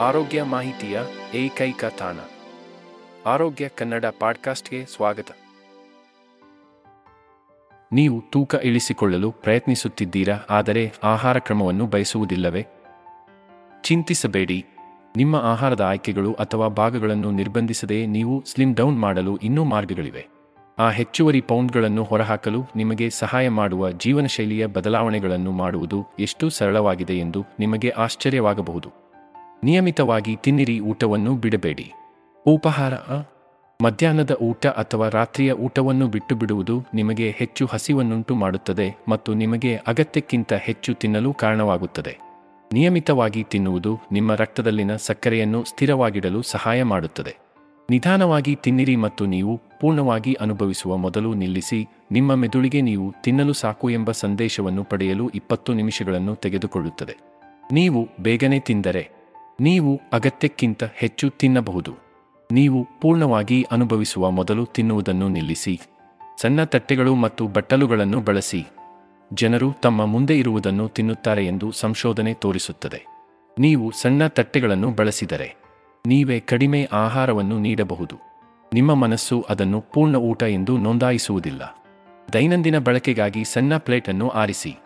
ಆರೋಗ್ಯ ಮಾಹಿತಿಯ ಏಕೈಕ ತಾಣ. ಆರೋಗ್ಯ ಕನ್ನಡ ಪಾಡ್ಕಾಸ್ಟ್ಗೆ ಸ್ವಾಗತ. ನೀವು ತೂಕ ಇಳಿಸಿಕೊಳ್ಳಲು ಪ್ರಯತ್ನಿಸುತ್ತಿದ್ದೀರಾ, ಆದರೆ ಆಹಾರ ಕ್ರಮವನ್ನು ಬಯಸುವುದಿಲ್ಲವೇ? ಚಿಂತಿಸಬೇಡಿ. ನಿಮ್ಮ ಆಹಾರದ ಆಯ್ಕೆಗಳು ಅಥವಾ ಭಾಗಗಳನ್ನು ನಿರ್ಬಂಧಿಸದೆ ನೀವು ಸ್ಲಿಮ್ ಡೌನ್ ಮಾಡಲು ಇನ್ನೂ ಮಾರ್ಗಗಳಿವೆ. ಆ ಹೆಚ್ಚುವರಿ ಪೌಂಡ್ಗಳನ್ನು ಹೊರಹಾಕಲು ನಿಮಗೆ ಸಹಾಯ ಮಾಡುವ ಜೀವನಶೈಲಿಯ ಬದಲಾವಣೆಗಳನ್ನು ಮಾಡುವುದು ಎಷ್ಟು ಸರಳವಾಗಿದೆ ಎಂದು ನಿಮಗೆ ಆಶ್ಚರ್ಯವಾಗಬಹುದು. ನಿಯಮಿತವಾಗಿ ತಿನ್ನಿರಿ ಊಟವನ್ನು ಬಿಡಬೇಡಿ. ಉಪಹಾರ ಮಧ್ಯಾಹ್ನದ ಊಟ ಅಥವಾ ರಾತ್ರಿಯ ಊಟವನ್ನು ಬಿಟ್ಟು ಬಿಡುವುದು ನಿಮಗೆ ಹೆಚ್ಚು ಹಸಿವನ್ನುಂಟು ಮಾಡುತ್ತದೆ ಮತ್ತು ನಿಮಗೆ ಅಗತ್ಯಕ್ಕಿಂತ ಹೆಚ್ಚು ತಿನ್ನಲು ಕಾರಣವಾಗುತ್ತದೆ. ನಿಯಮಿತವಾಗಿ ತಿನ್ನುವುದು ನಿಮ್ಮ ರಕ್ತದಲ್ಲಿನ ಸಕ್ಕರೆಯನ್ನು ಸ್ಥಿರವಾಗಿಡಲು ಸಹಾಯ ಮಾಡುತ್ತದೆ. ನಿಧಾನವಾಗಿ ತಿನ್ನಿರಿ ಮತ್ತು ನೀವು ಪೂರ್ಣವಾಗಿ ಅನುಭವಿಸುವ ಮೊದಲು ನಿಲ್ಲಿಸಿ, ನಿಮ್ಮ ಮೆದುಳಿಗೆ ನೀವು ತಿನ್ನಲು ಸಾಕು ಎಂಬ ಸಂದೇಶವನ್ನು ಪಡೆಯಲು ಇಪ್ಪತ್ತು ನಿಮಿಷಗಳನ್ನು ತೆಗೆದುಕೊಳ್ಳುತ್ತದೆ. ನೀವು ಬೇಗನೆ ತಿಂದರೆ ನೀವು ಅಗತ್ಯಕ್ಕಿಂತ ಹೆಚ್ಚು ತಿನ್ನಬಹುದು. ನೀವು ಪೂರ್ಣವಾಗಿ ಅನುಭವಿಸುವ ಮೊದಲು ತಿನ್ನುವುದನ್ನು ನಿಲ್ಲಿಸಿ. ಸಣ್ಣ ತಟ್ಟೆಗಳು ಮತ್ತು ಬಟ್ಟಲುಗಳನ್ನು ಬಳಸಿ. ಜನರು ತಮ್ಮ ಮುಂದೆ ಇರುವುದನ್ನು ತಿನ್ನುತ್ತಾರೆ ಎಂದು ಸಂಶೋಧನೆ ತೋರಿಸುತ್ತದೆ. ನೀವು ಸಣ್ಣ ತಟ್ಟೆಗಳನ್ನು ಬಳಸಿದರೆ ನೀವೇ ಕಡಿಮೆ ಆಹಾರವನ್ನು ನೀಡಬಹುದು. ನಿಮ್ಮ ಮನಸ್ಸು ಅದನ್ನು ಪೂರ್ಣ ಊಟ ಎಂದು ನೋಂದಾಯಿಸುವುದಿಲ್ಲ. ದೈನಂದಿನ ಬಳಕೆಗಾಗಿ ಸಣ್ಣ ಪ್ಲೇಟನ್ನು ಆರಿಸಿ.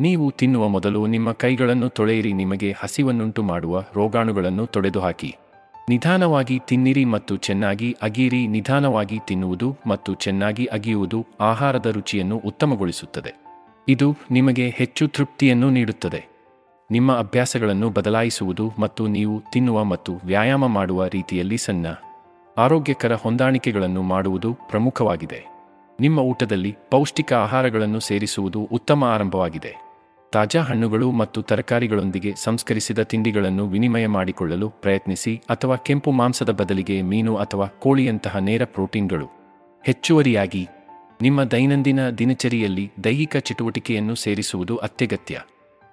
ನೀವು ತಿನ್ನುವ ಮೊದಲು ನಿಮ್ಮ ಕೈಗಳನ್ನು ತೊಳೆಯಿರಿ, ನಿಮಗೆ ಹಸಿವನ್ನುಂಟು ಮಾಡುವ ರೋಗಾಣುಗಳನ್ನು ತೊಡೆದುಹಾಕಿ. ನಿಧಾನವಾಗಿ ತಿನ್ನಿರಿ ಮತ್ತು ಚೆನ್ನಾಗಿ ಅಗಿಯಿರಿ. ನಿಧಾನವಾಗಿ ತಿನ್ನುವುದು ಮತ್ತು ಚೆನ್ನಾಗಿ ಅಗಿಯುವುದು ಆಹಾರದ ರುಚಿಯನ್ನು ಉತ್ತಮಗೊಳಿಸುತ್ತದೆ. ಇದು ನಿಮಗೆ ಹೆಚ್ಚು ತೃಪ್ತಿಯನ್ನು ನೀಡುತ್ತದೆ. ನಿಮ್ಮ ಅಭ್ಯಾಸಗಳನ್ನು ಬದಲಾಯಿಸುವುದು ಮತ್ತು ನೀವು ತಿನ್ನುವ ಮತ್ತು ವ್ಯಾಯಾಮ ಮಾಡುವ ರೀತಿಯಲ್ಲಿ ಸಣ್ಣ, ಆರೋಗ್ಯಕರ ಹೊಂದಾಣಿಕೆಗಳನ್ನು ಮಾಡುವುದು ಪ್ರಮುಖವಾಗಿದೆ. ನಿಮ್ಮ ಊಟದಲ್ಲಿ ಪೌಷ್ಟಿಕ ಆಹಾರಗಳನ್ನು ಸೇರಿಸುವುದು ಉತ್ತಮ ಆರಂಭವಾಗಿದೆ. ತಾಜಾ ಹಣ್ಣುಗಳು ಮತ್ತು ತರಕಾರಿಗಳೊಂದಿಗೆ ಸಂಸ್ಕರಿಸಿದ ತಿಂಡಿಗಳನ್ನು ವಿನಿಮಯ ಮಾಡಿಕೊಳ್ಳಲು ಪ್ರಯತ್ನಿಸಿ ಅಥವಾ ಕೆಂಪು ಮಾಂಸದ ಬದಲಿಗೆ ಮೀನು ಅಥವಾ ಕೋಳಿಯಂತಹ ನೇರ ಪ್ರೋಟೀನ್ಗಳು. ಹೆಚ್ಚುವರಿಯಾಗಿ, ನಿಮ್ಮ ದೈನಂದಿನ ದಿನಚರಿಯಲ್ಲಿ ದೈಹಿಕ ಚಟುವಟಿಕೆಯನ್ನು ಸೇರಿಸುವುದು ಅತ್ಯಗತ್ಯ.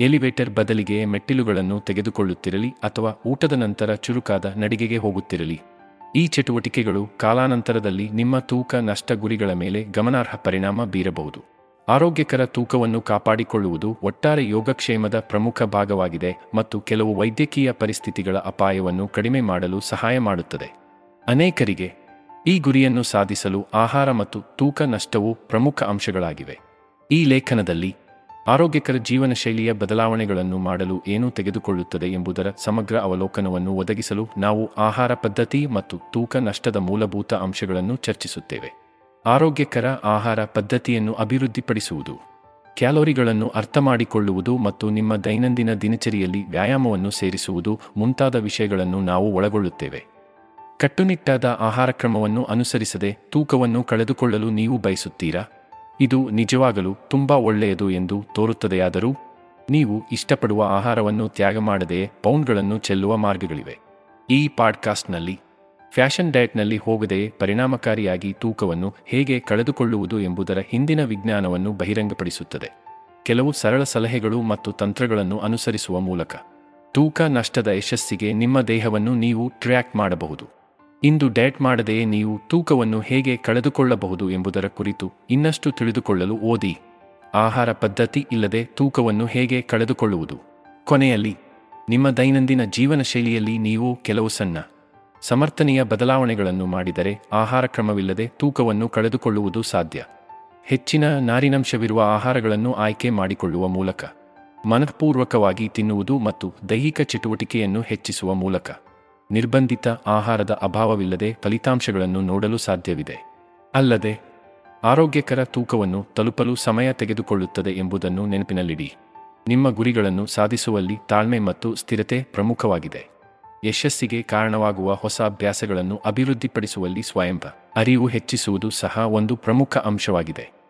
ಎಲಿವೇಟರ್ ಬದಲಿಗೆ ಮೆಟ್ಟಿಲುಗಳನ್ನು ತೆಗೆದುಕೊಳ್ಳುತ್ತಿರಲಿ ಅಥವಾ ಊಟದ ನಂತರ ಚುರುಕಾದ ನಡಿಗೆಗೆ ಹೋಗುತ್ತಿರಲಿ. ಈ ಚಟುವಟಿಕೆಗಳು ಕಾಲಾನಂತರದಲ್ಲಿ ನಿಮ್ಮ ತೂಕ ನಷ್ಟ ಗುರಿಗಳ ಮೇಲೆ ಗಮನಾರ್ಹ ಪರಿಣಾಮ ಬೀರಬಹುದು. ಆರೋಗ್ಯಕರ ತೂಕವನ್ನು ಕಾಪಾಡಿಕೊಳ್ಳುವುದು ಒಟ್ಟಾರೆ ಯೋಗಕ್ಷೇಮದ ಪ್ರಮುಖ ಭಾಗವಾಗಿದೆ ಮತ್ತು ಕೆಲವು ವೈದ್ಯಕೀಯ ಪರಿಸ್ಥಿತಿಗಳ ಅಪಾಯವನ್ನು ಕಡಿಮೆ ಮಾಡಲು ಸಹಾಯ ಮಾಡುತ್ತದೆ. ಅನೇಕರಿಗೆ ಈ ಗುರಿಯನ್ನು ಸಾಧಿಸಲು ಆಹಾರ ಮತ್ತು ತೂಕ ನಷ್ಟವು ಪ್ರಮುಖ ಅಂಶಗಳಾಗಿವೆ. ಈ ಲೇಖನದಲ್ಲಿ ಆರೋಗ್ಯಕರ ಜೀವನ ಶೈಲಿಯ ಬದಲಾವಣೆಗಳನ್ನು ಮಾಡಲು ಏನು ತೆಗೆದುಕೊಳ್ಳುತ್ತದೆ ಎಂಬುದರ ಸಮಗ್ರ ಅವಲೋಕನವನ್ನು ಒದಗಿಸಲು ನಾವು ಆಹಾರ ಪದ್ಧತಿ ಮತ್ತು ತೂಕ ನಷ್ಟದ ಮೂಲಭೂತ ಅಂಶಗಳನ್ನು ಚರ್ಚಿಸುತ್ತೇವೆ. ಆರೋಗ್ಯಕರ ಆಹಾರ ಪದ್ಧತಿಯನ್ನು ಅಭಿವೃದ್ಧಿಪಡಿಸುವುದು, ಕ್ಯಾಲೋರಿಗಳನ್ನು ಅರ್ಥಮಾಡಿಕೊಳ್ಳುವುದು ಮತ್ತು ನಿಮ್ಮ ದೈನಂದಿನ ದಿನಚರಿಯಲ್ಲಿ ವ್ಯಾಯಾಮವನ್ನು ಸೇರಿಸುವುದು ಮುಂತಾದ ವಿಷಯಗಳನ್ನು ನಾವು ಒಳಗೊಳ್ಳುತ್ತೇವೆ. ಕಟ್ಟುನಿಟ್ಟಾದ ಆಹಾರ ಕ್ರಮವನ್ನು ಅನುಸರಿಸದೆ ತೂಕವನ್ನು ಕಳೆದುಕೊಳ್ಳಲು ನೀವು ಬಯಸುತ್ತೀರಾ? ಇದು ನಿಜವಾಗಲು ತುಂಬಾ ಒಳ್ಳೆಯದು ಎಂದು ತೋರುತ್ತದೆಯಾದರೂ, ನೀವು ಇಷ್ಟಪಡುವ ಆಹಾರವನ್ನು ತ್ಯಾಗ ಮಾಡದೆಯೇ ಪೌಂಡ್ಗಳನ್ನು ಚೆಲ್ಲುವ ಮಾರ್ಗಗಳಿವೆ. ಈ ಪಾಡ್ಕಾಸ್ಟ್ನಲ್ಲಿ ಫ್ಯಾಷನ್ ಡಯಟ್ನಲ್ಲಿ ಹೋಗದೆ ಪರಿಣಾಮಕಾರಿಯಾಗಿ ತೂಕವನ್ನು ಹೇಗೆ ಕಳೆದುಕೊಳ್ಳುವುದು ಎಂಬುದರ ಹಿಂದಿನ ವಿಜ್ಞಾನವನ್ನು ಬಹಿರಂಗಪಡಿಸುತ್ತದೆ. ಕೆಲವು ಸರಳ ಸಲಹೆಗಳು ಮತ್ತು ತಂತ್ರಗಳನ್ನು ಅನುಸರಿಸುವ ಮೂಲಕ. ತೂಕ ನಷ್ಟದ ಯಶಸ್ಸಿಗೆ ನಿಮ್ಮ ದೇಹವನ್ನು ನೀವು ಟ್ರ್ಯಾಕ್ ಮಾಡಬಹುದು. ಇಂದು ಡಯಟ್ ಮಾಡದೆಯೇ ನೀವು ತೂಕವನ್ನು ಹೇಗೆ ಕಳೆದುಕೊಳ್ಳಬಹುದು ಎಂಬುದರ ಕುರಿತು ಇನ್ನಷ್ಟು ತಿಳಿದುಕೊಳ್ಳಲು ಓದಿ. ಆಹಾರ ಪದ್ಧತಿ ಇಲ್ಲದೆ ತೂಕವನ್ನು ಹೇಗೆ ಕಳೆದುಕೊಳ್ಳುವುದು. ಕೊನೆಯಲ್ಲಿ, ನಿಮ್ಮ ದೈನಂದಿನ ಜೀವನ ಶೈಲಿಯಲ್ಲಿ ನೀವು ಕೆಲವು ಸಣ್ಣ ಸಮರ್ಥನೀಯ ಬದಲಾವಣೆಗಳನ್ನು ಮಾಡಿದರೆ ಆಹಾರ ಕ್ರಮವಿಲ್ಲದೆ ತೂಕವನ್ನು ಕಳೆದುಕೊಳ್ಳುವುದು ಸಾಧ್ಯ. ಹೆಚ್ಚಿನ ನಾರಿನಂಶವಿರುವ ಆಹಾರಗಳನ್ನು ಆಯ್ಕೆ ಮಾಡಿಕೊಳ್ಳುವ ಮೂಲಕ. ಮನಃಪೂರ್ವಕವಾಗಿ ತಿನ್ನುವುದು ಮತ್ತು ದೈಹಿಕ ಚಟುವಟಿಕೆಯನ್ನು ಹೆಚ್ಚಿಸುವ ಮೂಲಕ. ನಿರ್ಬಂಧಿತ ಆಹಾರದ ಅಭಾವವಿಲ್ಲದೆ ಫಲಿತಾಂಶಗಳನ್ನು ನೋಡಲು ಸಾಧ್ಯವಿದೆ. ಅಲ್ಲದೆ, ಆರೋಗ್ಯಕರ ತೂಕವನ್ನು ತಲುಪಲು ಸಮಯ ತೆಗೆದುಕೊಳ್ಳುತ್ತದೆ ಎಂಬುದನ್ನು ನೆನಪಿನಲ್ಲಿಡಿ. ನಿಮ್ಮ ಗುರಿಗಳನ್ನು ಸಾಧಿಸುವಲ್ಲಿ ತಾಳ್ಮೆ ಮತ್ತು ಸ್ಥಿರತೆ ಪ್ರಮುಖವಾಗಿದೆ. ಯಶಸ್ಸಿಗೆ ಕಾರಣವಾಗುವ ಹೊಸ ಅಭ್ಯಾಸಗಳನ್ನು ಅಭಿವೃದ್ಧಿಪಡಿಸುವಲ್ಲಿ ಸ್ವಯಂ ಅರಿವು ಹೆಚ್ಚಿಸುವುದು ಸಹ ಒಂದು ಪ್ರಮುಖ ಅಂಶವಾಗಿದೆ.